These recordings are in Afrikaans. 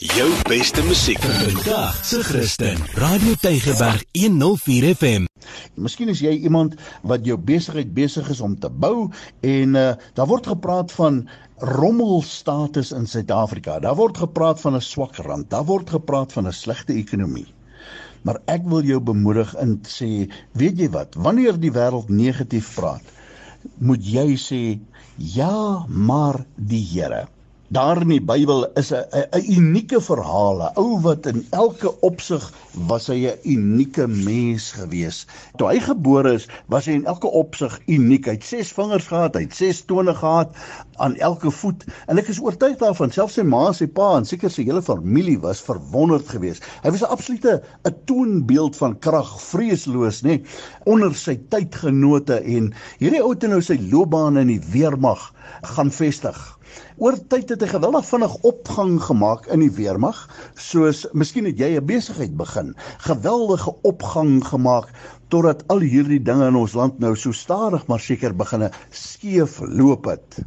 Jou beste musiek Vandag se Christen. Radio Tygerberg 104 FM. Miskien is jy iemand wat jou besigheid besig is om te bou en uh, daar word gepraat van rommelstatus in Suid-Afrika. Daar word gepraat van 'n swak rand. Daar word gepraat van 'n slegte ekonomie. Maar ek wil jou bemoedig te sê, weet jy wat? Wanneer die wêreld negatief praat, moet jy sê ja, maar die Here. Daar in die Bybel is 'n 'n unieke verhaal, 'n ou wat in elke opsig was hy 'n unieke mens gewees. Toe hy gebore is, was hy in elke opsig uniek. Hy het 6 vingers gehad, hy het 6 tone gehad aan elke voet en ek is oortuig daarvan, selfs sy ma sy pa en seker sy hele familie was verwonderd geweest. Hy was 'n absolute 'n toonbeeld van krag, vreesloos, nê, nee, onder sy tydgenote en hierdie ou het nou sy loopbaan in die weermag gaan vestig. Oor tyd het hy geweldig vinnig opgang gemaak in die weermag, soos miskien het jy 'n besigheid begin, geweldige opgang gemaak totdat al hierdie dinge in ons land nou so stadig maar seker begine skeef loop het.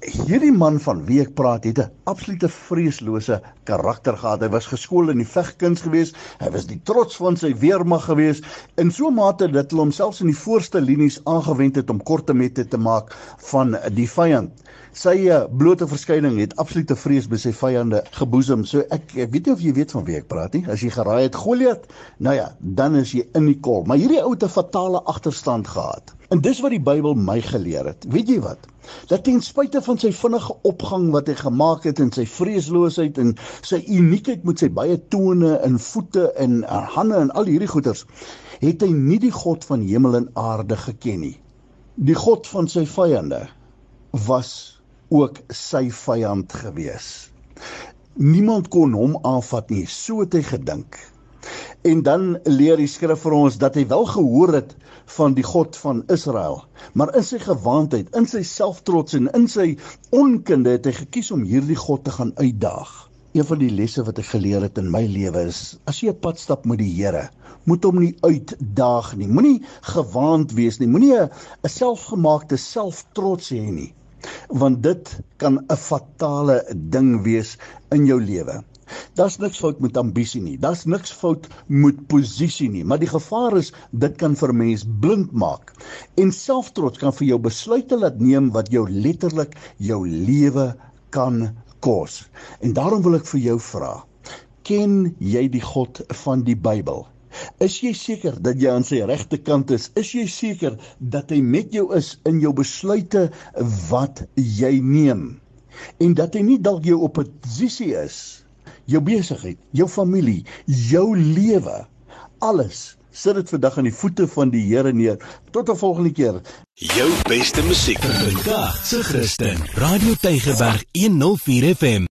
Hierdie man van wie ek praat het 'n absolute vreeslose karakter gehad. Hy was geskool in die vegkuns geweest. Hy was die trots van sy weermag geweest in so 'n mate dat hulle homself in die voorste linies aangewend het om korte mette te maak van die vyand. Sy uh, blote verskyning het absolute vrees by sy vyande geboesem. So ek ek weet nie of jy weet van wie ek praat nie. As jy geraai het Goliat, nou ja, dan is jy in die kol. Maar hierdie ou het 'n fatale agterstand gehad. En dis wat die Bybel my geleer het. Weet jy wat? Dat ten spyte van sy vinnige opgang wat hy gemaak het en sy vreesloosheid en sy uniekheid met sy baie tone en voete en hande en al hierdie goeters, het hy nie die God van hemel en aarde geken nie. Die God van sy vyande was ook sy vyand gewees. Niemand kon hom aanvat nie, so het hy gedink. En dan leer die skrif vir ons dat hy wel gehoor het van die God van Israel, maar in sy gewaandheid, in sy selftrots en in sy onkunde het hy gekies om hierdie God te gaan uitdaag. Een van die lesse wat ek geleer het in my lewe is: as jy 'n pad stap met die Here, moet hom nie uitdaag nie. Moenie gewaand wees nie. Moenie 'n selfgemaakte selftrots hê nie want dit kan 'n fatale ding wees in jou lewe. Daar's niks fout met ambisie nie. Daar's niks fout met posisie nie, maar die gevaar is dit kan vir mens blind maak. En selftrots kan vir jou besluite laat neem wat jou letterlik jou lewe kan kos. En daarom wil ek vir jou vra, ken jy die God van die Bybel? Is jy seker dat jy aan sy regte kant is? Is jy seker dat hy met jou is in jou besluite wat jy neem? En dat hy nie dalk jou oppositie is, jou besigheid, jou familie, jou lewe, alles sit dit vandag aan die voete van die Here neer. Tot 'n volgende keer. Jou beste musiek Vandag se Christen. Radio Tygerberg 104 FM.